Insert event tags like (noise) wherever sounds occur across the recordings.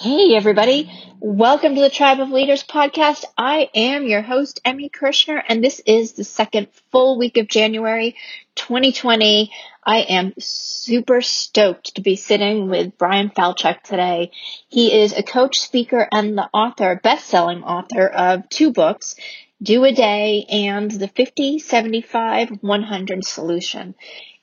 Hey, everybody. Welcome to the Tribe of Leaders podcast. I am your host, Emmy Kirschner, and this is the second full week of January 2020. I am super stoked to be sitting with Bryan Falchuk today. He is a coach, speaker, and the author, best-selling author of two books, Do a Day and the 50, 75, 100 Solution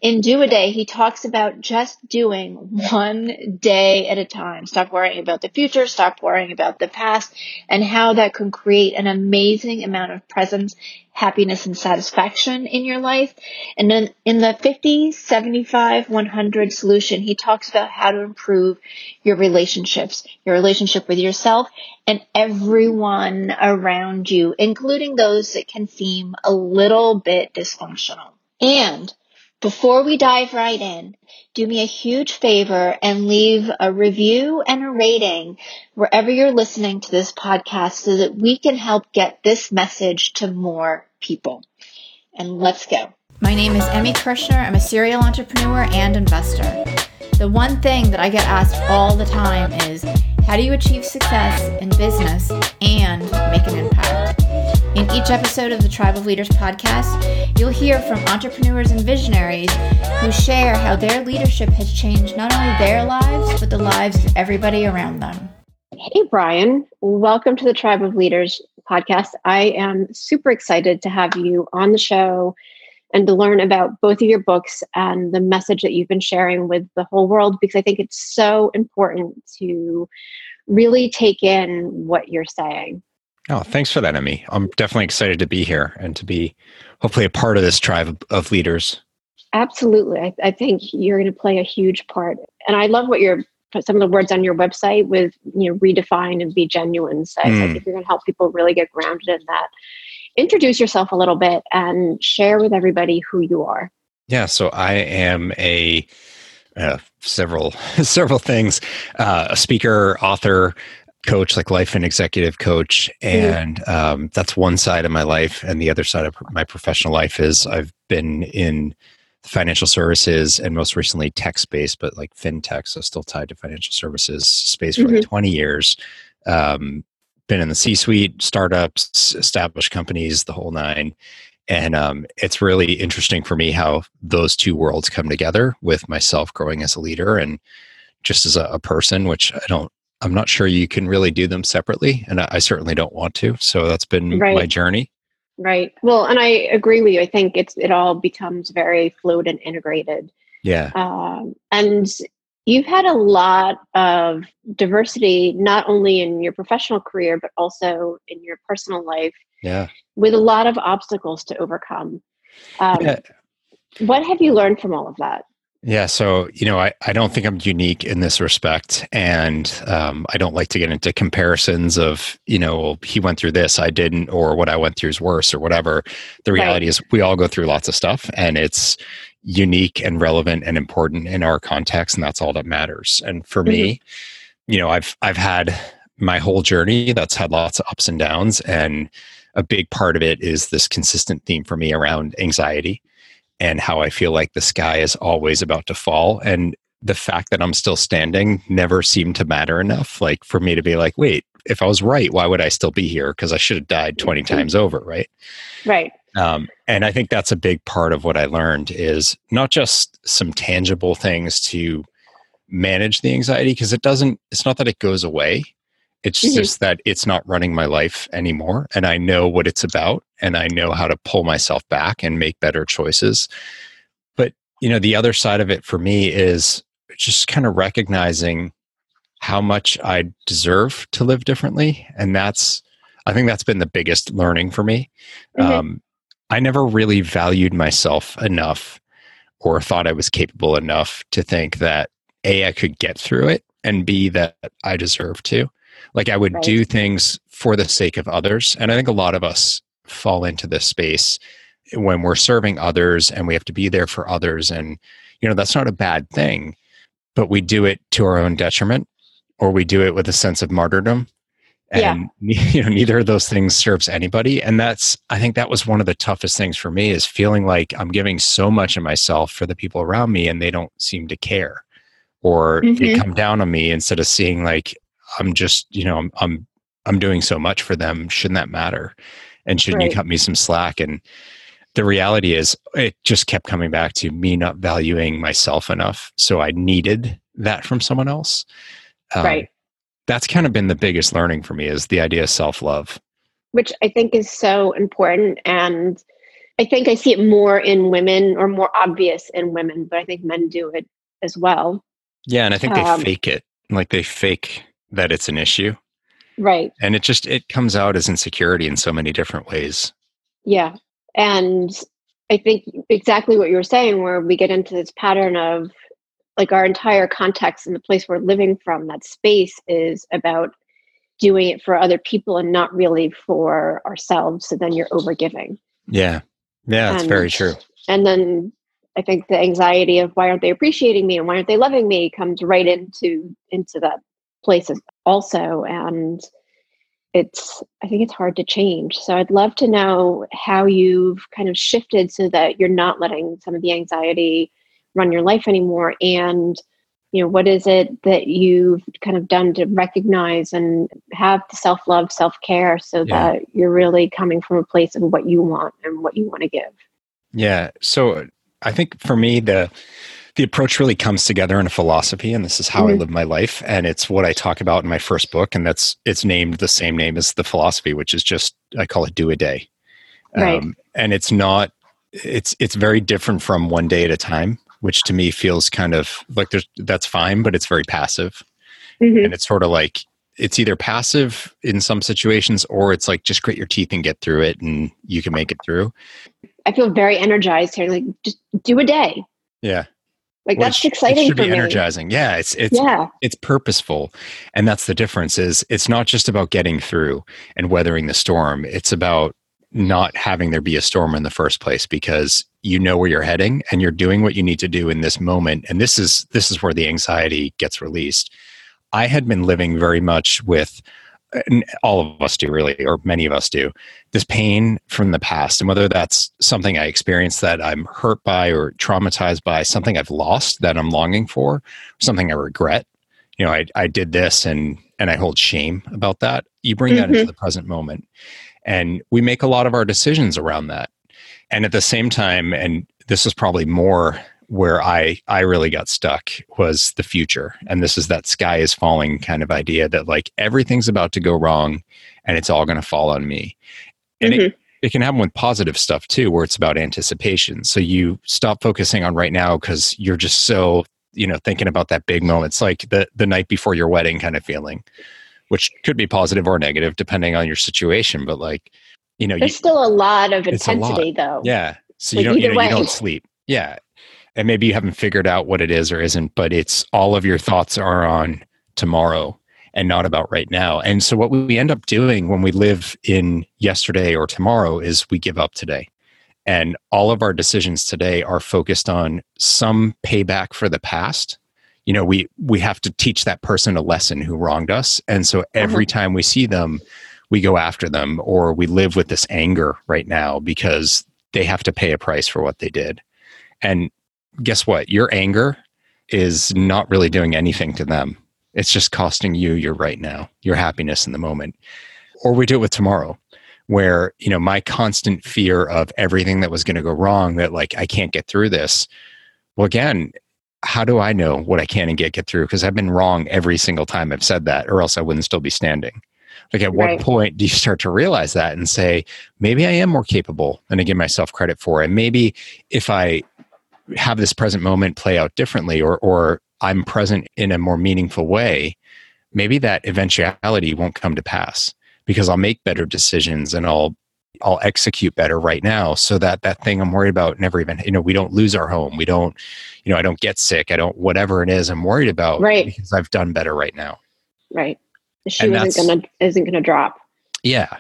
in Do a Day, he talks about just doing one day at a time. Stop worrying about the future, stop worrying about the past, and how that can create an amazing amount of presence, happiness, and satisfaction in your life. And then in the 50, 75, 100 solution, he talks about how to improve your relationships, your relationship with yourself and everyone around you, including those that can seem a little bit dysfunctional. And before we dive right in, do me a huge favor and leave a review and a rating wherever you're listening to this podcast so that we can help get this message to more people. And let's go. My name is Emmy Kirschner. I'm a serial entrepreneur and investor. The one thing that I get asked all the time is how do you achieve success in business and make an impact? In each episode of the Tribe of Leaders podcast, you'll hear from entrepreneurs and visionaries who share how their leadership has changed not only their lives, but the lives of everybody around them. Hey, Bryan. Welcome to the Tribe of Leaders podcast. I am super excited to have you on the show and to learn about both of your books and the message that you've been sharing with the whole world because I think it's so important to really take in what you're saying. Oh, thanks for that, Emmy. I'm definitely excited to be here and to be hopefully a part of this tribe of, leaders. Absolutely. I, I think you're going to play a huge part. And I love what you're some of the words on your website with you know redefine and be genuine so mm. I hmm. think you're going to help people really get grounded in that introduce yourself a little bit and share with everybody who you are. Yeah, so I am a uh, several (laughs) several things: uh, a speaker, author, coach, like life and executive coach, mm-hmm. and mm-hmm. um, that's one side of my life. And the other side of my professional life is I've been in financial services and most recently tech space, but like fintech, so still tied to financial services space for mm-hmm. like twenty years. Um, been in the C suite, startups, established companies, the whole nine. And um, it's really interesting for me how those two worlds come together with myself growing as a leader and just as a, a person, which I don't, I'm not sure you can really do them separately. And I, I certainly don't want to. So that's been right. my journey. Right. Well, and I agree with you. I think it's, it all becomes very fluid and integrated. Yeah. Um, and You've had a lot of diversity, not only in your professional career, but also in your personal life. Yeah. With a lot of obstacles to overcome. Um, yeah. What have you learned from all of that? Yeah, so you know, I, I don't think I'm unique in this respect, and um, I don't like to get into comparisons of you know he went through this, I didn't, or what I went through is worse, or whatever. The reality right. is, we all go through lots of stuff, and it's unique and relevant and important in our context and that's all that matters and for mm-hmm. me you know i've i've had my whole journey that's had lots of ups and downs and a big part of it is this consistent theme for me around anxiety and how i feel like the sky is always about to fall and the fact that i'm still standing never seemed to matter enough like for me to be like wait if i was right why would i still be here because i should have died 20 mm-hmm. times over right right um, and I think that's a big part of what I learned is not just some tangible things to manage the anxiety because it doesn't. It's not that it goes away. It's mm-hmm. just that it's not running my life anymore, and I know what it's about, and I know how to pull myself back and make better choices. But you know, the other side of it for me is just kind of recognizing how much I deserve to live differently, and that's I think that's been the biggest learning for me. Mm-hmm. Um, I never really valued myself enough or thought I was capable enough to think that A, I could get through it, and B, that I deserve to. Like I would right. do things for the sake of others. And I think a lot of us fall into this space when we're serving others and we have to be there for others. And, you know, that's not a bad thing, but we do it to our own detriment or we do it with a sense of martyrdom and yeah. (laughs) you know neither of those things serves anybody and that's i think that was one of the toughest things for me is feeling like i'm giving so much of myself for the people around me and they don't seem to care or mm-hmm. they come down on me instead of seeing like I'm just, you know, I'm, I'm, I'm doing so much for them. Shouldn't that matter? And shouldn't Right. you cut me some slack? And the reality is, it just kept coming back to me not valuing myself enough. So I needed that from someone else. Um, Right. That's kind of been the biggest learning for me is the idea of self love. which I think is so important. And I think I see it more in women or more obvious in women, but I think men do it as well. Yeah. And I think they Um, fake it. Like they fake that it's an issue. Right. And it just, it comes out as insecurity in so many different ways. Yeah. And I think exactly what you were saying, where we get into this pattern of like our entire context and the place we're living from, that space is about doing it for other people and not really for ourselves. So then you're overgiving. Yeah. Yeah. That's very true. And then I think the anxiety of why aren't they appreciating me and why aren't they loving me comes right into into that place as- also. And it's I think it's hard to change. So I'd love to know how you've kind of shifted so that you're not letting some of the anxiety run your life anymore. And you know, what is it that you've kind of done to recognize and have the self love, self care, so Yeah. that you're really coming from a place of what you want and what you want to give. Yeah. So I think for me, the the approach really comes together in a philosophy, and this is how I Mhm. live my life, and it's what I talk about in my first book, and that's it's named the same name as the philosophy, which is just I call it do a day, Um, and it's not it's it's very different from one day at a time, which to me feels kind of like there's that's fine, but it's very passive, Mhm. and it's sort of like it's either passive in some situations or it's like just grit your teeth and get through it and you can make it through I feel very energized here. Like, just do a day. yeah Like Well, that's sh- exciting It should be me. energizing. Yeah, it's it's yeah, it's purposeful, and that's the difference. Is it's not just about getting through and weathering the storm. It's about not having there be a storm in the first place because you know where you're heading and you're doing what you need to do in this moment. And this is this is where the anxiety gets released. I had been living very much with. And all of us do really or many of us do this pain from the past and whether that's something i experienced that i'm hurt by or traumatized by something i've lost that i'm longing for something i regret you know i, I did this and and i hold shame about that you bring that into Mhm. the present moment and we make a lot of our decisions around that and at the same time and this is probably more where i i really got stuck was the future. And this is that sky is falling kind of idea that like everything's about to go wrong and it's all going to fall on me. And it, mm-hmm. it can happen with positive stuff too where it's about anticipation. So you stop focusing on right now because you're just so you know thinking about that big moment. It's like the the night before your wedding kind of feeling which could be positive or negative depending on your situation. But like you know you, there's still a lot of a lot. intensity, though. yeah. So Like, you don't you, know, you don't sleep. Yeah and maybe you haven't figured out what it is or isn't but it's all of your thoughts are on tomorrow and not about right now. And so what we end up doing when we live in yesterday or tomorrow is we give up today. And all of our decisions today are focused on some payback for the past. You know we we have to teach that person a lesson who wronged us. And so every mm-hmm. time we see them we go after them or we live with this anger right now because they have to pay a price for what they did. And guess what? Your anger is not really doing anything to them. It's just costing you your right now your happiness in the moment. Or we do it with tomorrow where you know my constant fear of everything that was going to go wrong that like i can't get through this. Well again how do i know what i can and get get through? Because i've been wrong every single time i've said that or else i wouldn't still be standing. Like at Right. what point do you start to realize that and say maybe i am more capable than i give myself credit for and maybe if i have this present moment play out differently or or i'm present in a more meaningful way maybe that eventuality won't come to pass because i'll make better decisions and i'll i'll execute better right now so that that thing i'm worried about never even you know we don't lose our home we don't you know i don't get sick i don't whatever it is i'm worried about Right. because i've done better right now Right. The shoe And isn't gonna isn't gonna drop. yeah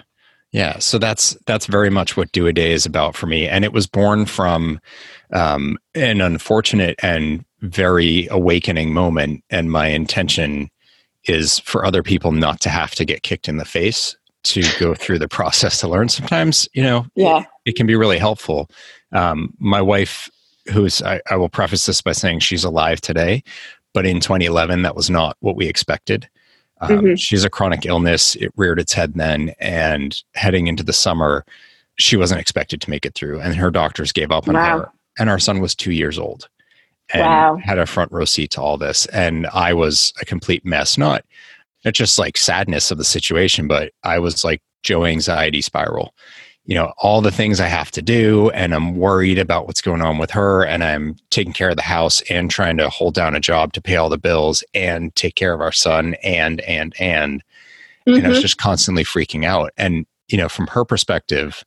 yeah so that's that's very much what do a day is about for me and it was born from um, an unfortunate and very awakening moment and my intention is for other people not to have to get kicked in the face to go through the (laughs) process to learn sometimes you know Yeah. it, it can be really helpful um, my wife who's I, I will preface this by saying she's alive today but in 2011 that was not what we expected Um, mm-hmm. She's a chronic illness. It reared its head then. And heading into the summer, she wasn't expected to make it through. And her doctors gave up on wow. her. And our son was two years old and wow. had a front row seat to all this. And I was a complete mess. Not, not just like sadness of the situation, but I was like Joe anxiety spiral you know all the things i have to do and i'm worried about what's going on with her and i'm taking care of the house and trying to hold down a job to pay all the bills and take care of our son and and and mm-hmm. and i was mm-hmm. just constantly freaking out and you know from her perspective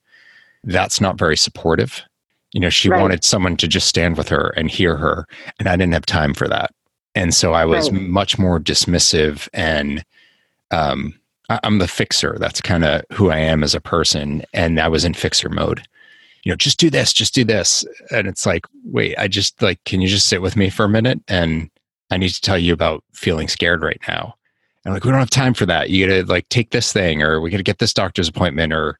that's not very supportive you know she right. wanted someone to just stand with her and hear her and i didn't have time for that and so i was right. much more dismissive and um I'm the fixer. That's kind of who I am as a person. And I was in fixer mode. You know, just do this, just do this. And it's like, wait, I just like, can you just sit with me for a minute? And I need to tell you about feeling scared right now. And like, we don't have time for that. You gotta like take this thing or we gotta get this doctor's appointment or,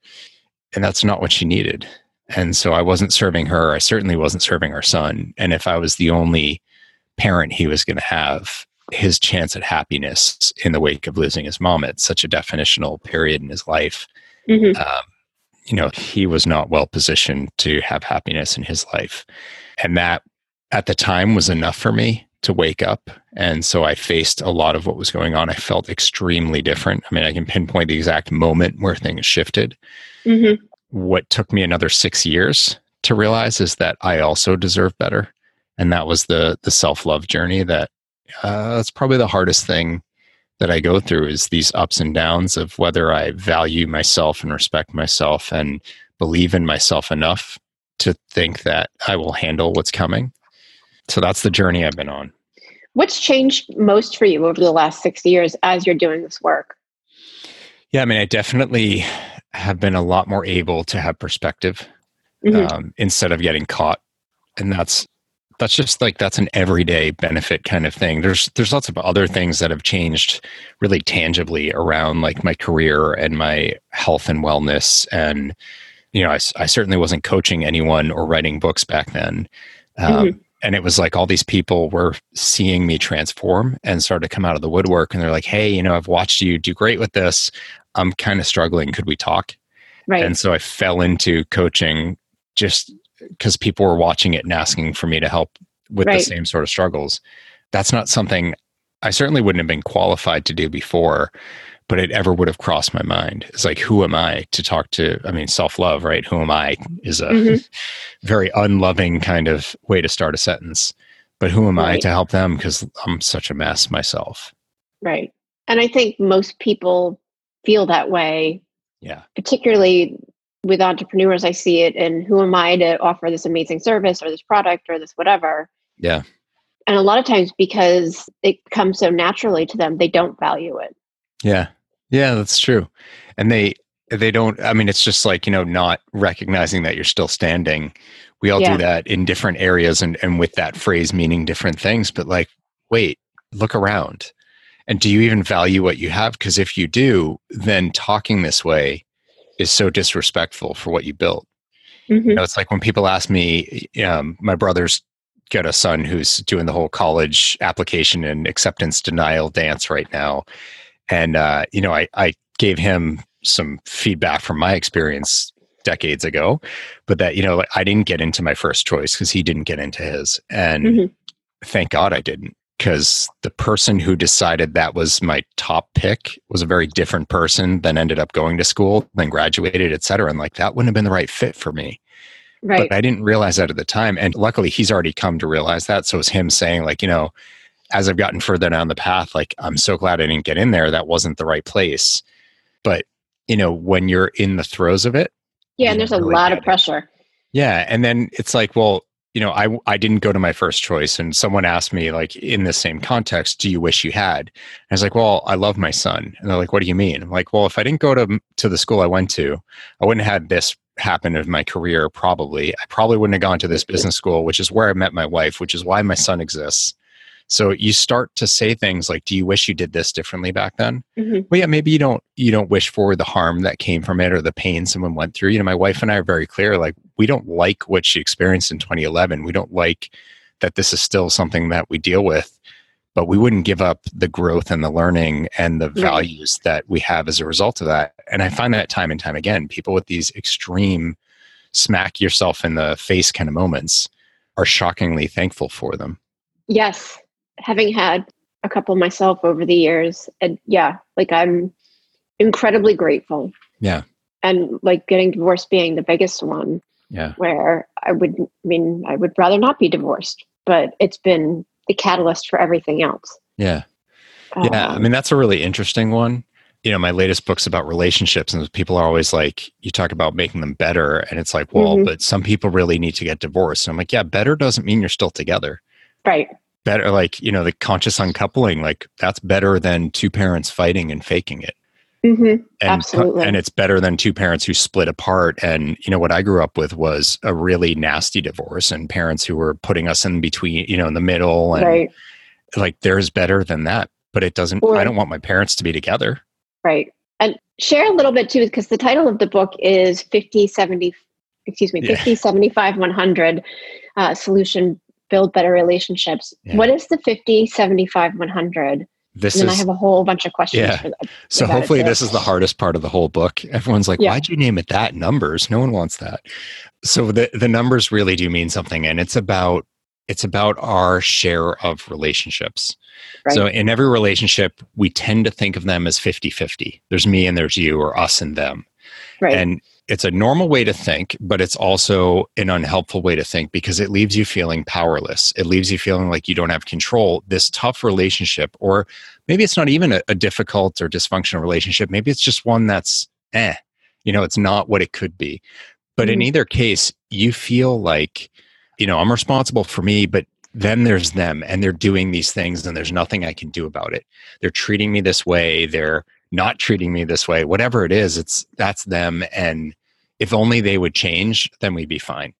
and that's not what she needed. And so I wasn't serving her. I certainly wasn't serving our son. And if I was the only parent he was going to have, his chance at happiness in the wake of losing his mom at such a definitional period in his life. Mm-hmm. Um, you know, he was not well positioned to have happiness in his life. And that at the time was enough for me to wake up. And so I faced a lot of what was going on. I felt extremely different. I mean, I can pinpoint the exact moment where things shifted. Mm-hmm. What took me another six years to realize is that I also deserve better. And that was the the self love journey that uh, that's probably the hardest thing that I go through is these ups and downs of whether I value myself and respect myself and believe in myself enough to think that I will handle what's coming. So that's the journey I've been on. What's changed most for you over the last six years as you're doing this work? Yeah, I mean, I definitely have been a lot more able to have perspective mm-hmm. um, instead of getting caught. And that's that's just like that's an everyday benefit kind of thing there's there's lots of other things that have changed really tangibly around like my career and my health and wellness and you know i, I certainly wasn't coaching anyone or writing books back then um, mm-hmm. and it was like all these people were seeing me transform and started to come out of the woodwork and they're like hey you know i've watched you do great with this i'm kind of struggling could we talk right and so i fell into coaching just because people were watching it and asking for me to help with right. the same sort of struggles. That's not something I certainly wouldn't have been qualified to do before, but it ever would have crossed my mind. It's like, who am I to talk to? I mean, self love, right? Who am I is a mm-hmm. (laughs) very unloving kind of way to start a sentence. But who am right. I to help them? Because I'm such a mess myself. Right. And I think most people feel that way. Yeah. Particularly with entrepreneurs, I see it and who am I to offer this amazing service or this product or this whatever. Yeah. And a lot of times because it comes so naturally to them, they don't value it. Yeah. Yeah, that's true. And they they don't I mean it's just like, you know, not recognizing that you're still standing. We all yeah. do that in different areas and and with that phrase meaning different things, but like wait, look around. And do you even value what you have? Because if you do, then talking this way is so disrespectful for what you built. Mm-hmm. You know, it's like when people ask me, um, my brother's got a son who's doing the whole college application and acceptance denial dance right now. And, uh, you know, I, I gave him some feedback from my experience decades ago, but that, you know, I didn't get into my first choice because he didn't get into his. And mm-hmm. thank God I didn't because the person who decided that was my top pick was a very different person than ended up going to school, then graduated, et cetera. And like that wouldn't have been the right fit for me. Right. But I didn't realize that at the time. And luckily he's already come to realize that. So it's him saying, like, you know, as I've gotten further down the path, like, I'm so glad I didn't get in there. That wasn't the right place. But, you know, when you're in the throes of it. Yeah. And there's a really lot of pressure. It. Yeah. And then it's like, well, you know, I I didn't go to my first choice, and someone asked me like in the same context, "Do you wish you had?" And I was like, "Well, I love my son," and they're like, "What do you mean?" I'm like, "Well, if I didn't go to to the school I went to, I wouldn't have had this happen in my career. Probably, I probably wouldn't have gone to this business school, which is where I met my wife, which is why my son exists." So you start to say things like, "Do you wish you did this differently back then?" Mm-hmm. Well, yeah, maybe you don't. You don't wish for the harm that came from it or the pain someone went through. You know, my wife and I are very clear. Like, we don't like what she experienced in 2011. We don't like that this is still something that we deal with. but we wouldn't give up the growth and the learning and the values that we have as a result of that. And I find that time and time again, people with these extreme smack yourself in the face kind of moments are shockingly thankful for them. Yes, having had a couple myself over the years, and yeah, like I'm incredibly grateful. Yeah. And like getting divorced being the biggest one, Yeah. where I would, I mean, I would rather not be divorced, but it's been the catalyst for everything else. Yeah. Yeah. I Um, mean, that's a really interesting one. You know, my latest book's about relationships, and people are always like, you talk about making them better. And it's like, well, Mhm. but some people really need to get divorced. And I'm like, yeah, better doesn't mean you're still together. right. Better, like, you know, the conscious uncoupling, like, that's better than two parents fighting and faking it. hmm and Absolutely. and it's better than two parents who split apart and you know what i grew up with was a really nasty divorce and parents who were putting us in between you know in the middle and Right. like there's better than that but it doesn't Or- i don't want my parents to be together Right. And share a little bit too, because the title of the book is 50, 70, excuse me, Yeah. 50, 75, 100 uh, solution, build better relationships. Yeah. What is the 50, 75, 100? this and then I is have a whole bunch of questions Yeah. for that. so hopefully this is the hardest part of the whole book everyone's like Yeah. why'd you name it that numbers no one wants that so the the numbers really do mean something and it's about it's about our share of relationships Right. So in every relationship, we tend to think of them as 50 50. There's me and there's you, or us and them. right. And it's a normal way to think, but it's also an unhelpful way to think because it leaves you feeling powerless. It leaves you feeling like you don't have control. This tough relationship, or maybe it's not even a, a difficult or dysfunctional relationship. Maybe it's just one that's eh, you know, it's not what it could be. But in Mhm. either case, you feel like, you know, I'm responsible for me, but then there's them and they're doing these things and there's nothing I can do about it. They're treating me this way. They're not treating me this way. Whatever it is, it's that's them. And if only they would change, then we'd be fine.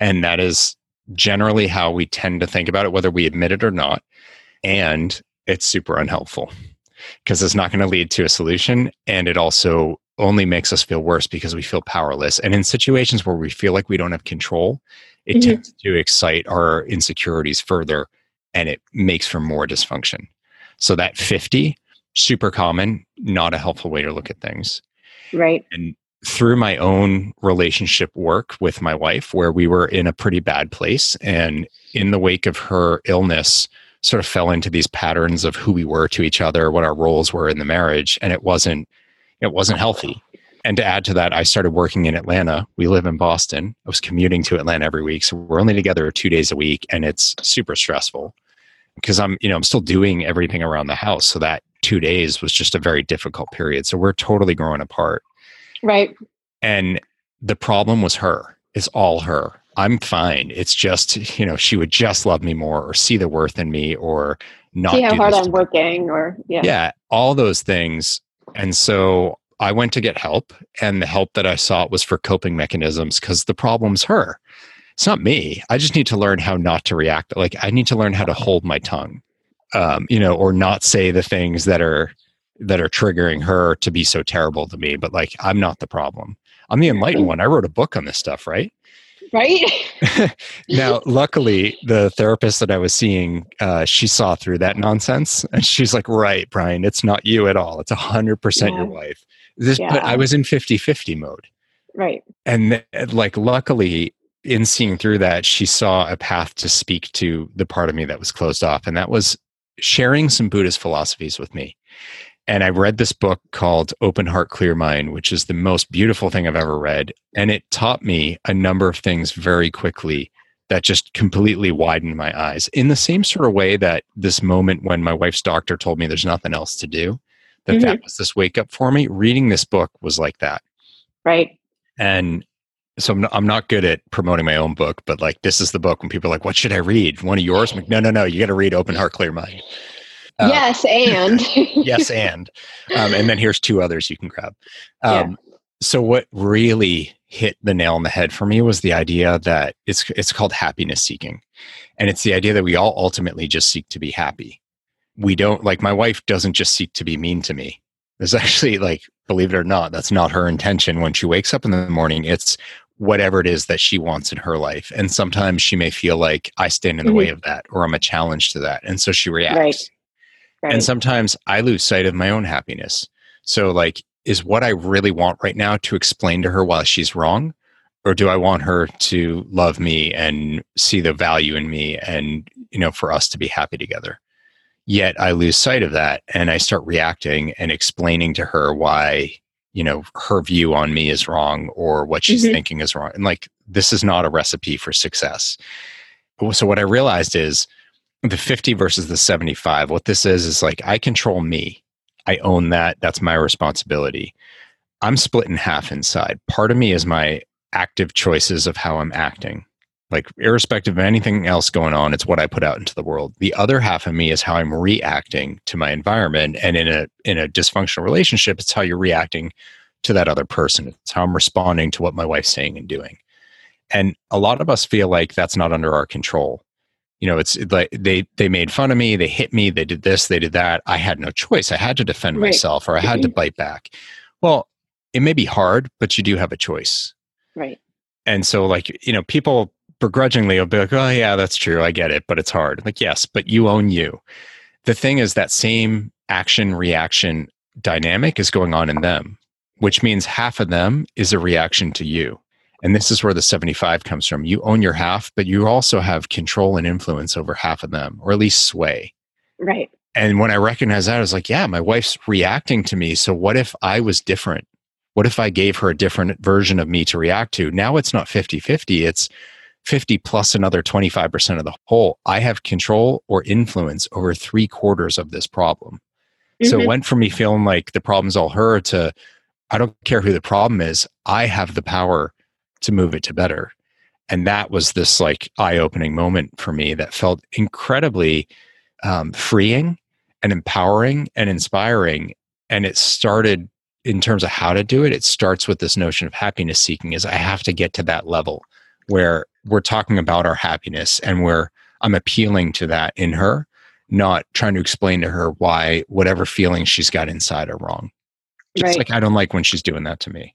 And that is generally how we tend to think about it, whether we admit it or not. And it's super unhelpful because it's not going to lead to a solution. And it also only makes us feel worse because we feel powerless. And in situations where we feel like we don't have control, it Mhm. tends to excite our insecurities further and it makes for more dysfunction. So that 50, super common, not a helpful way to look at things right. and through my own relationship work with my wife where we were in a pretty bad place and in the wake of her illness sort of fell into these patterns of who we were to each other what our roles were in the marriage and it wasn't it wasn't healthy. And to add to that i started working in atlanta. We live in boston. I was commuting to atlanta every week so we're only together two days a week and it's super stressful. Because i'm you know i'm still doing everything around the house so that two days was just a very difficult period. So we're totally growing apart Right. and the problem was her. It's all her. I'm fine. It's just you know she would just love me more or see the worth in me or not See how hard I'm working or, yeah. yeah all those things. And so i went to get help and the help that i sought was for coping mechanisms because the problem's her. It's not me. I just need to learn how not to react. Like i need to learn how to hold my tongue um, you know or not say the things that are that are triggering her to be so terrible to me but like i'm not the problem. I'm the enlightened one. I wrote a book on this stuff right? Right. (laughs) now luckily the therapist that i was seeing uh, she saw through that nonsense and she's like right bryan it's not you at all. It's 100% Yeah. your wife. This but i was in 50-50 mode. Right. and th- like luckily in seeing through that she saw a path to speak to the part of me that was closed off and that was sharing some buddhist philosophies with me and i read this book called open heart clear mind which is the most beautiful thing i've ever read and it taught me a number of things very quickly that just completely widened my eyes in the same sort of way that this moment when my wife's doctor told me there's nothing else to do that that mm-hmm. was this wake up for me reading this book was like that Right. and so I'm not, I'm not good at promoting my own book, but like this is the book when people are like, "What should I read? One of yours?" I'm like, no, no, no. You got to read Open Heart, Clear Mind. Uh, yes. And. (laughs) yes, and um, and then here's two others you can grab. Um, So what really hit the nail on the head for me was the idea that it's it's called happiness seeking, and it's the idea that we all ultimately just seek to be happy. We don't like my wife doesn't just seek to be mean to me. There's (laughs) actually like believe it or not, that's not her intention when she wakes up in the morning. It's whatever it is that she wants in her life. And sometimes she may feel like I stand in the mm-hmm. way of that or I'm a challenge to that. And so she reacts. Right. Right. And sometimes I lose sight of my own happiness. So, like, is what I really want right now to explain to her why she's wrong? Or do I want her to love me and see the value in me and, you know, for us to be happy together? Yet I lose sight of that and I start reacting and explaining to her why you know her view on me is wrong or what she's mm-hmm. thinking is wrong and like this is not a recipe for success so what i realized is the 50 versus the 75 what this is is like i control me. I own that. That's my responsibility. I'm split in half inside. Part of me is my active choices of how i'm acting. Like irrespective of anything else going on it's what i put out into the world. The other half of me is how i'm reacting to my environment and in a in a dysfunctional relationship it's how you're reacting to that other person. It's how i'm responding to what my wife's saying and doing. And a lot of us feel like that's not under our control you know it's like they they made fun of me they hit me they did this they did that i had no choice i had to defend right. myself or i had to mm-hmm. bite back well it may be hard but you do have a choice right and so like you know people begrudgingly will be like, oh, yeah, that's true. I get it, but it's hard. Like, yes, but you own you. The thing is that same action reaction dynamic is going on in them, which means half of them is a reaction to you. And this is where the 75 comes from. You own your half, but you also have control and influence over half of them, or at least sway. Right. And when I recognized that, I was like, yeah, my wife's reacting to me. So what if I was different? What if I gave her a different version of me to react to? Now it's not 50 50. It's 50 plus another 25% of the whole, I have control or influence over three quarters of this problem. Mm-hmm. So it went from me feeling like the problem's all her to I don't care who the problem is, I have the power to move it to better. And that was this like eye opening moment for me that felt incredibly um, freeing and empowering and inspiring. And it started in terms of how to do it, it starts with this notion of happiness seeking is I have to get to that level where we're talking about our happiness and where I'm appealing to that in her, not trying to explain to her why whatever feelings she's got inside are wrong. Just right. like I don't like when she's doing that to me.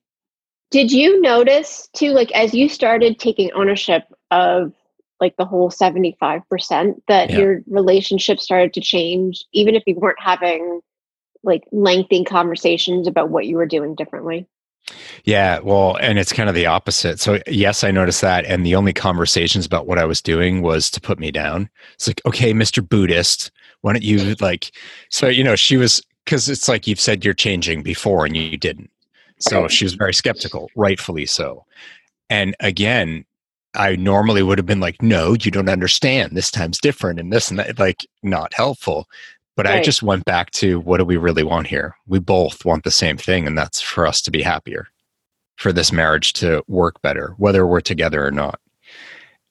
Did you notice too, like as you started taking ownership of like the whole 75%, that yeah. your relationship started to change, even if you weren't having like lengthy conversations about what you were doing differently? Yeah, well, and it's kind of the opposite. So, yes, I noticed that. And the only conversations about what I was doing was to put me down. It's like, okay, Mr. Buddhist, why don't you like, so, you know, she was, because it's like you've said you're changing before and you didn't. So she was very skeptical, rightfully so. And again, I normally would have been like, no, you don't understand. This time's different and this and that, like, not helpful. But right. I just went back to what do we really want here? We both want the same thing, and that's for us to be happier, for this marriage to work better, whether we're together or not.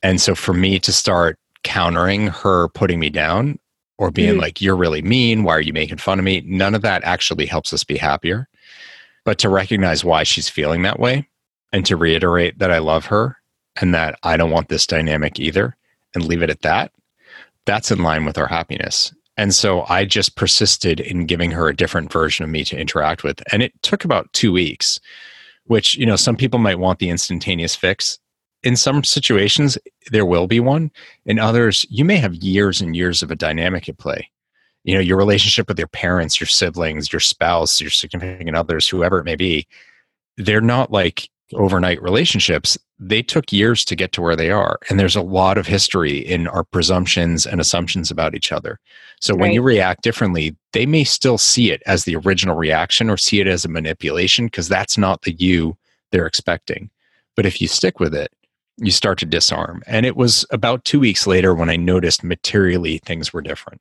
And so for me to start countering her putting me down or being mm-hmm. like, you're really mean, why are you making fun of me? None of that actually helps us be happier. But to recognize why she's feeling that way and to reiterate that I love her and that I don't want this dynamic either and leave it at that, that's in line with our happiness. And so I just persisted in giving her a different version of me to interact with. And it took about two weeks, which, you know, some people might want the instantaneous fix. In some situations, there will be one. In others, you may have years and years of a dynamic at play. You know, your relationship with your parents, your siblings, your spouse, your significant others, whoever it may be, they're not like overnight relationships, they took years to get to where they are. And there's a lot of history in our presumptions and assumptions about each other. So when you react differently, they may still see it as the original reaction or see it as a manipulation because that's not the you they're expecting. But if you stick with it, you start to disarm. And it was about two weeks later when I noticed materially things were different.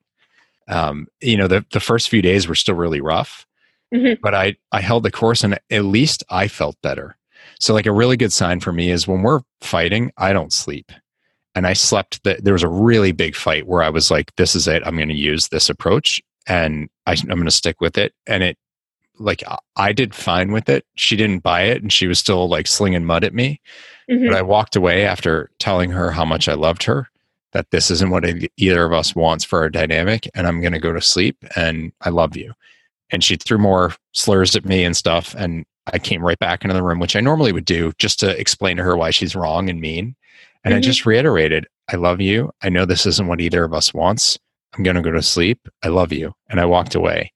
Um, you know, the, the first few days were still really rough, mm-hmm. but I, I held the course and at least I felt better. So, like a really good sign for me is when we're fighting, I don't sleep. And I slept. The, there was a really big fight where I was like, "This is it. I'm going to use this approach, and I, I'm going to stick with it." And it, like, I did fine with it. She didn't buy it, and she was still like slinging mud at me. Mm-hmm. But I walked away after telling her how much I loved her, that this isn't what either of us wants for our dynamic, and I'm going to go to sleep. And I love you. And she threw more slurs at me and stuff, and I came right back into the room, which I normally would do just to explain to her why she's wrong and mean. And mm-hmm. I just reiterated, I love you. I know this isn't what either of us wants. I'm going to go to sleep. I love you. And I walked away.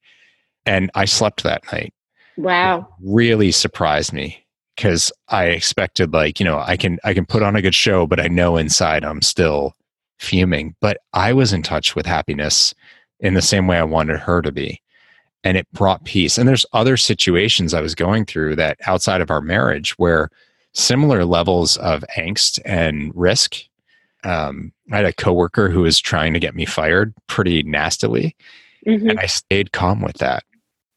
And I slept that night. Wow. It really surprised me because I expected like, you know, I can I can put on a good show, but I know inside I'm still fuming. But I was in touch with happiness in the same way I wanted her to be. And it brought peace. And there's other situations I was going through that outside of our marriage where similar levels of angst and risk. Um, I had a coworker who was trying to get me fired pretty nastily. Mm-hmm. And I stayed calm with that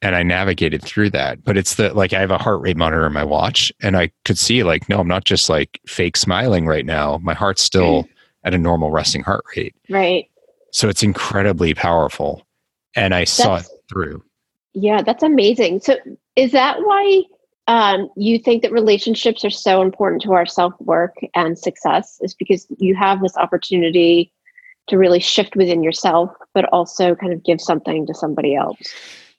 and I navigated through that. But it's the like I have a heart rate monitor in my watch, and I could see like, no, I'm not just like fake smiling right now. My heart's still. At a normal resting heart rate. Right. So it's incredibly powerful, and I that's, saw it through. Yeah, that's amazing. So is that why um, you think that relationships are so important to our self work and success? Is because you have this opportunity to really shift within yourself, but also kind of give something to somebody else.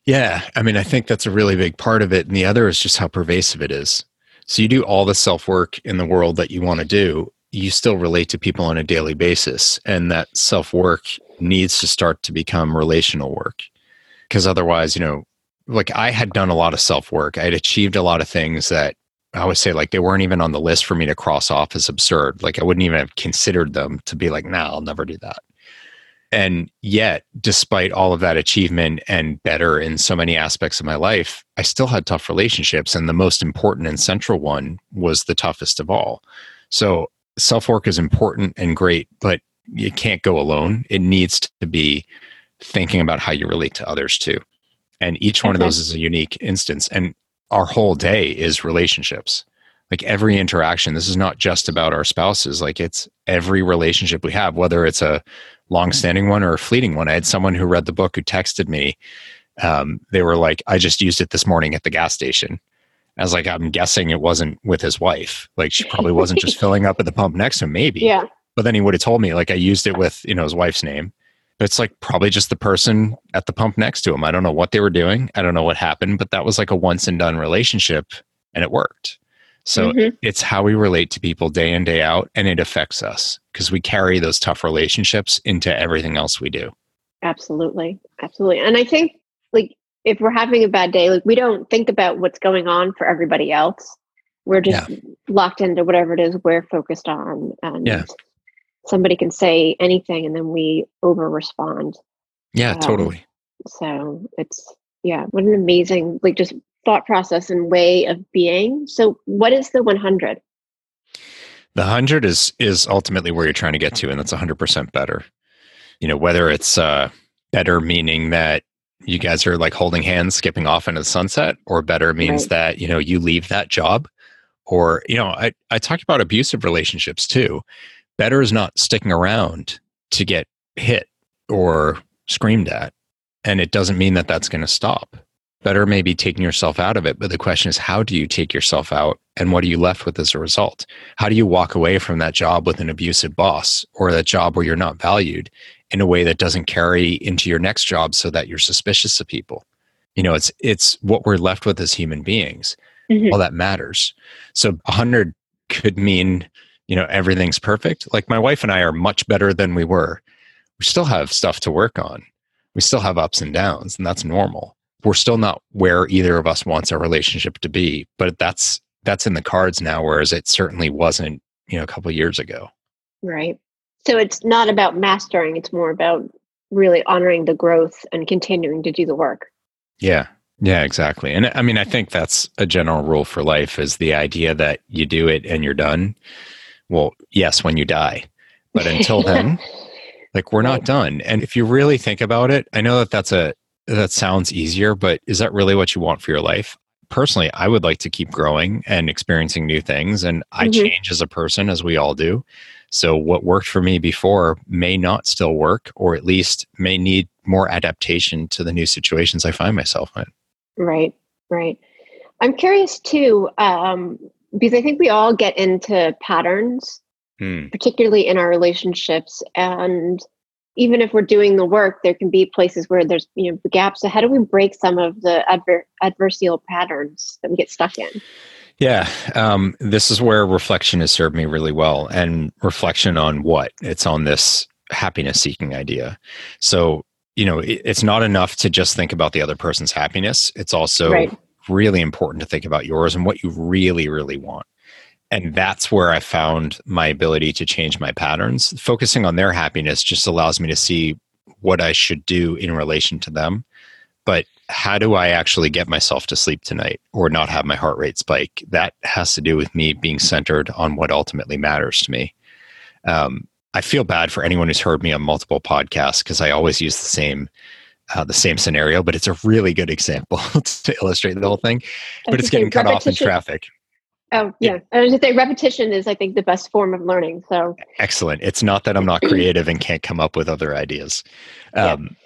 Yeah. I mean, I think that's a really big part of it. And the other is just how pervasive it is. So you do all the self work in the world that you want to do, you still relate to people on a daily basis. And that self work needs to start to become relational work. Because otherwise, you know, like I had done a lot of self work, I had achieved a lot of things that I would say like they weren't even on the list for me to cross off as absurd. Like I wouldn't even have considered them to be like, nah, I'll never do that. And yet, despite all of that achievement and better in so many aspects of my life, I still had tough relationships. And the most important and central one was the toughest of all. So, self work is important and great, but you can't go alone. It needs to be thinking about how you relate to others too. And each one okay. of those is a unique instance. And our whole day is relationships. Like every interaction, this is not just about our spouses. Like it's every relationship we have, whether it's a long-standing one or a fleeting one. I had someone who read the book who texted me. Um, they were like, "I just used it this morning at the gas station." I was like, "I'm guessing it wasn't with his wife. Like she probably wasn't just (laughs) filling up at the pump next to him. Maybe, yeah." But then he would have told me like I used it with you know his wife's name. But it's like probably just the person at the pump next to him. I don't know what they were doing. I don't know what happened, but that was like a once and done relationship, and it worked. So mm-hmm. it's how we relate to people day in, day out, and it affects us because we carry those tough relationships into everything else we do. Absolutely. Absolutely. And I think, like, if we're having a bad day, like, we don't think about what's going on for everybody else. We're just yeah. locked into whatever it is we're focused on. And yeah. somebody can say anything and then we over respond. Yeah, um, totally. So it's, yeah, what an amazing, like, just thought process and way of being. So, what is the 100? The 100 is is ultimately where you're trying to get to, and that's 100% better. You know, whether it's uh, better meaning that you guys are like holding hands, skipping off into the sunset, or better means right. that you know you leave that job, or you know, I I talk about abusive relationships too. Better is not sticking around to get hit or screamed at, and it doesn't mean that that's going to stop better maybe taking yourself out of it. But the question is, how do you take yourself out and what are you left with as a result? How do you walk away from that job with an abusive boss or that job where you're not valued in a way that doesn't carry into your next job so that you're suspicious of people? You know, it's it's what we're left with as human beings. Mm-hmm. All that matters. So a hundred could mean, you know, everything's perfect. Like my wife and I are much better than we were. We still have stuff to work on. We still have ups and downs, and that's normal we're still not where either of us wants our relationship to be but that's that's in the cards now whereas it certainly wasn't you know a couple years ago right so it's not about mastering it's more about really honoring the growth and continuing to do the work. Yeah. Yeah exactly. And i mean i think that's a general rule for life is the idea that you do it and you're done. Well yes when you die. But until (laughs) then like we're not done. And if you really think about it i know that that's a that sounds easier, but is that really what you want for your life? Personally, I would like to keep growing and experiencing new things, and I mm-hmm. change as a person, as we all do. So, what worked for me before may not still work, or at least may need more adaptation to the new situations I find myself in. Right, right. I'm curious too, um, because I think we all get into patterns, hmm. particularly in our relationships. And even if we're doing the work, there can be places where there's you know gaps. So how do we break some of the adver- adversarial patterns that we get stuck in? Yeah, um, this is where reflection has served me really well, and reflection on what it's on this happiness seeking idea. So you know, it, it's not enough to just think about the other person's happiness. It's also right. really important to think about yours and what you really, really want and that's where I found my ability to change my patterns. Focusing on their happiness just allows me to see what I should do in relation to them. But how do I actually get myself to sleep tonight or not have my heart rate spike? That has to do with me being centered on what ultimately matters to me. Um, I feel bad for anyone who's heard me on multiple podcasts because I always use the same uh, the same scenario, but it's a really good example (laughs) to illustrate the whole thing. But it's getting cut off in traffic. Oh yeah. yeah. I was just say repetition is I think the best form of learning. So excellent. It's not that I'm not creative and can't come up with other ideas. Um, yeah.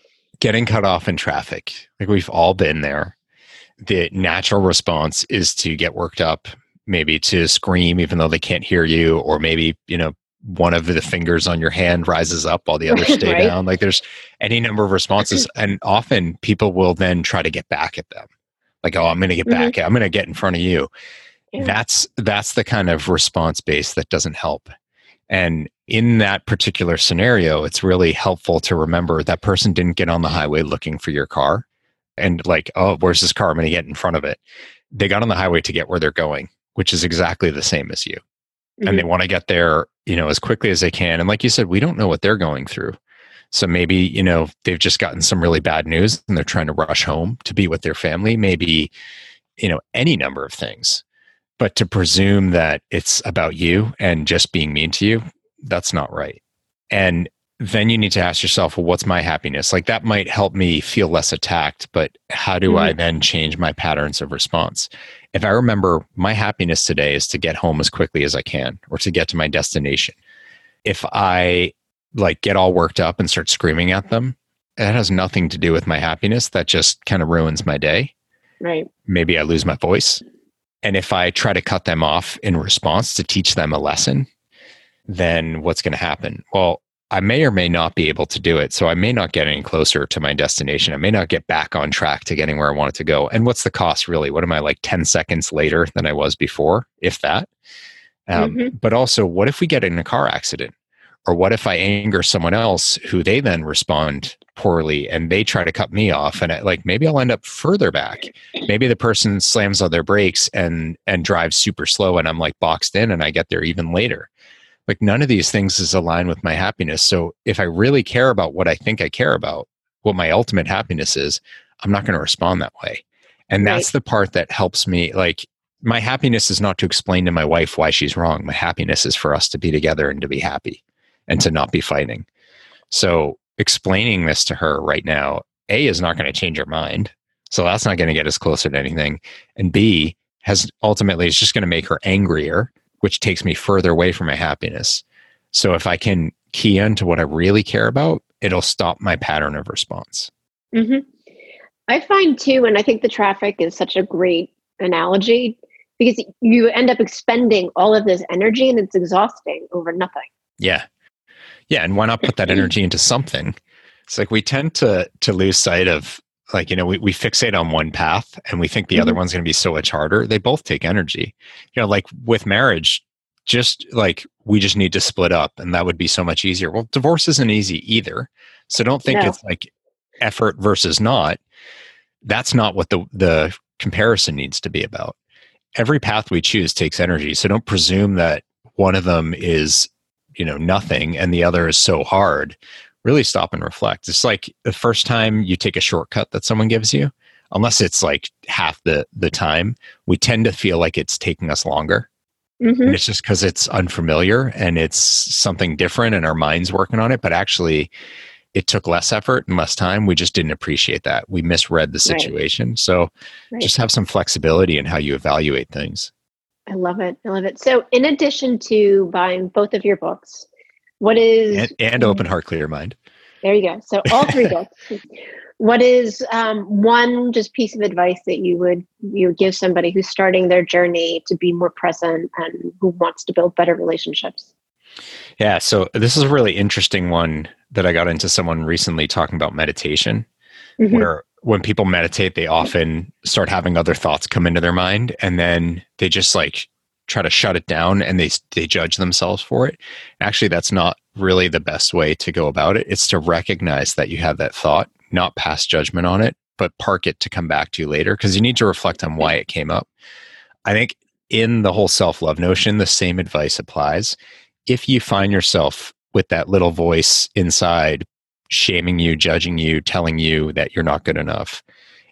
Getting cut off in traffic, like we've all been there. The natural response is to get worked up, maybe to scream even though they can't hear you, or maybe you know one of the fingers on your hand rises up while the others (laughs) stay right? down. Like there's any number of responses, (clears throat) and often people will then try to get back at them. Like, oh, I'm going to get mm-hmm. back. I'm going to get in front of you that's that's the kind of response base that doesn't help and in that particular scenario it's really helpful to remember that person didn't get on the highway looking for your car and like oh where's this car? I'm going to get in front of it. They got on the highway to get where they're going which is exactly the same as you. Mm-hmm. and they want to get there you know as quickly as they can. And like you said we don't know what they're going through. So maybe you know they've just gotten some really bad news and they're trying to rush home to be with their family maybe you know any number of things. But to presume that it's about you and just being mean to you, that's not right. And then you need to ask yourself, well, what's my happiness? Like that might help me feel less attacked, but how do mm-hmm. I then change my patterns of response? If I remember my happiness today is to get home as quickly as I can or to get to my destination. If I like get all worked up and start screaming at them, that has nothing to do with my happiness. That just kind of ruins my day. Right. Maybe I lose my voice. And if I try to cut them off in response to teach them a lesson, then what's going to happen? Well, I may or may not be able to do it. So I may not get any closer to my destination. I may not get back on track to getting where I wanted to go. And what's the cost really? What am I like 10 seconds later than I was before, if that? Um, mm-hmm. But also, what if we get in a car accident? Or what if I anger someone else who they then respond poorly and they try to cut me off and I, like maybe I'll end up further back. Maybe the person slams on their brakes and and drives super slow and I'm like boxed in and I get there even later. Like none of these things is aligned with my happiness. So if I really care about what I think I care about, what my ultimate happiness is, I'm not going to respond that way. And that's the part that helps me like my happiness is not to explain to my wife why she's wrong. My happiness is for us to be together and to be happy and to not be fighting. So explaining this to her right now, A, is not going to change her mind. So that's not going to get us closer to anything. And B, has ultimately is just going to make her angrier, which takes me further away from my happiness. So if I can key into what I really care about, it'll stop my pattern of response. Mm-hmm. I find too, and I think the traffic is such a great analogy because you end up expending all of this energy and it's exhausting over nothing. Yeah. Yeah, and why not put that (clears throat) energy into something? It's like we tend to to lose sight of like you know we, we fixate on one path and we think the mm-hmm. other one's going to be so much harder. They both take energy. You know like with marriage just like we just need to split up and that would be so much easier. Well divorce isn't easy either. So don't think no. it's like effort versus not. That's not what the the comparison needs to be about. Every path we choose takes energy. So don't presume that one of them is you know nothing and the other is so hard really stop and reflect it's like the first time you take a shortcut that someone gives you unless it's like half the the time we tend to feel like it's taking us longer mm-hmm. and it's just because it's unfamiliar and it's something different and our mind's working on it but actually it took less effort and less time we just didn't appreciate that we misread the situation right. so right. just have some flexibility in how you evaluate things I love it. I love it. So, in addition to buying both of your books, what is and, and Open Heart, Clear Mind? There you go. So, all three books. (laughs) What is um, one just piece of advice that you would you would give somebody who's starting their journey to be more present and who wants to build better relationships? Yeah. So this is a really interesting one that I got into someone recently talking about meditation, mm-hmm. where when people meditate, they often start having other thoughts come into their mind and then they just like try to shut it down and they they judge themselves for it. Actually, that's not really the best way to go about it. It's to recognize that you have that thought, not pass judgment on it, but park it to come back to you later because you need to reflect on why it came up. I think in the whole self-love notion, the same advice applies. If you find yourself with that little voice inside shaming you, judging you, telling you that you're not good enough,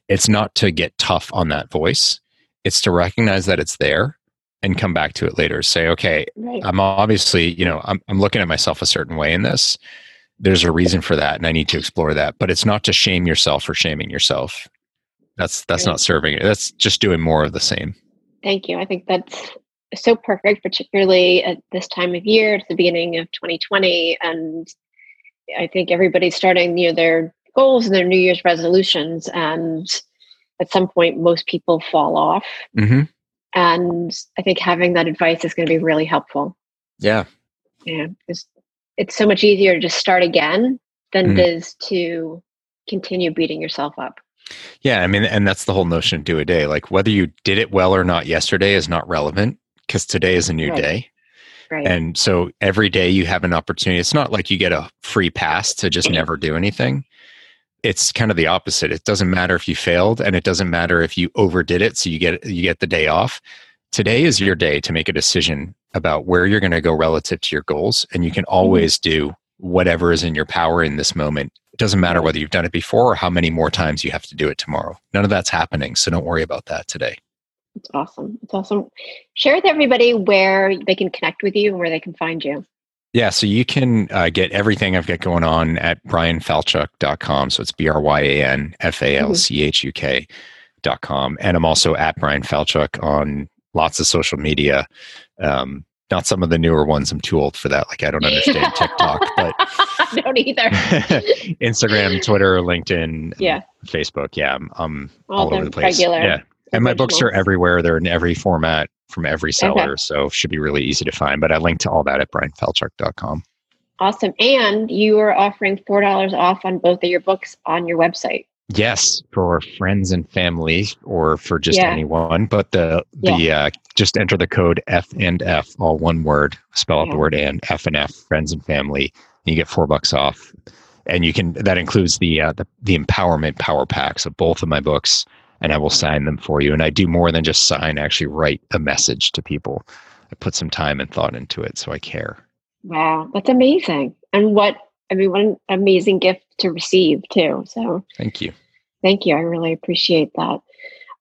it's not to get tough on that voice. It's to recognize that it's there and come back to it later. Say, okay, right. I'm obviously, you know, I'm, I'm looking at myself a certain way in this. There's a reason for that, and I need to explore that. But it's not to shame yourself for shaming yourself. That's that's right. not serving it. That's just doing more of the same. Thank you. I think that's so perfect, particularly at this time of year, at the beginning of 2020, and I think everybody's starting, you know, their goals and their New Year's resolutions, and at some point, most people fall off. Mm-hmm. And I think having that advice is going to be really helpful. Yeah. Yeah. It's, it's so much easier to just start again than mm-hmm. it is to continue beating yourself up. Yeah. I mean, and that's the whole notion of do a day. Like whether you did it well or not yesterday is not relevant because today is a new right. day. Right. And so every day you have an opportunity. It's not like you get a free pass to just never do anything it's kind of the opposite. It doesn't matter if you failed and it doesn't matter if you overdid it so you get you get the day off. Today is your day to make a decision about where you're going to go relative to your goals and you can mm-hmm. always do whatever is in your power in this moment. It doesn't matter whether you've done it before or how many more times you have to do it tomorrow. None of that's happening, so don't worry about that today. It's awesome. It's awesome. Share with everybody where they can connect with you and where they can find you. Yeah, so you can uh, get everything I've got going on at bryanfalchuk.com. So it's B R Y A N F A L C H U K.com. And I'm also at Bryan Falchuk on lots of social media. Um, not some of the newer ones. I'm too old for that. Like I don't understand (laughs) TikTok, but I don't either. (laughs) Instagram, Twitter, LinkedIn, yeah, Facebook. Yeah, I'm, I'm all, all over the place. Regular. Yeah, and my books are everywhere. They're in every format from every seller. Okay. So should be really easy to find. But I link to all that at bryanfalchuk.com. Awesome. And you are offering $4 off on both of your books on your website. Yes, for friends and family or for just yeah. anyone. But the the yeah. uh, just enter the code F and F, all one word, spell out yeah. the word and F and F, friends and family. And you get four bucks off. And you can that includes the uh, the, the empowerment power packs of both of my books and I will sign them for you. And I do more than just sign, I actually write a message to people. I put some time and thought into it, so I care. Wow, that's amazing. And what, I mean, what an amazing gift to receive, too. So thank you. Thank you. I really appreciate that.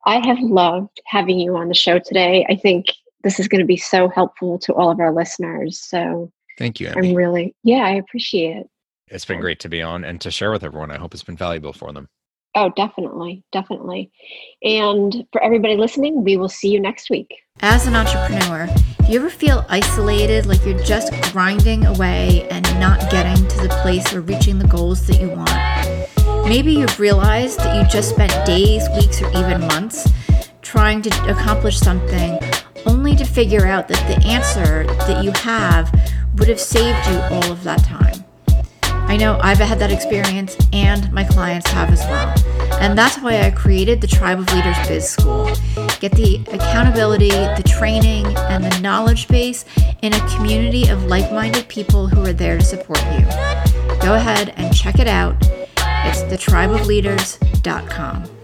I have loved having you on the show today. I think this is going to be so helpful to all of our listeners. So thank you. I'm really, yeah, I appreciate it. It's been great to be on and to share with everyone. I hope it's been valuable for them. Oh, definitely. Definitely. And for everybody listening, we will see you next week. As an entrepreneur, do you ever feel isolated, like you're just grinding away and not getting to the place or reaching the goals that you want? Maybe you've realized that you just spent days, weeks, or even months trying to accomplish something only to figure out that the answer that you have would have saved you all of that time. I know I've had that experience and my clients have as well. And that's why I created the Tribe of Leaders Biz School. Get the accountability, the training, and the knowledge base in a community of like minded people who are there to support you. Go ahead and check it out. It's thetribeofleaders.com.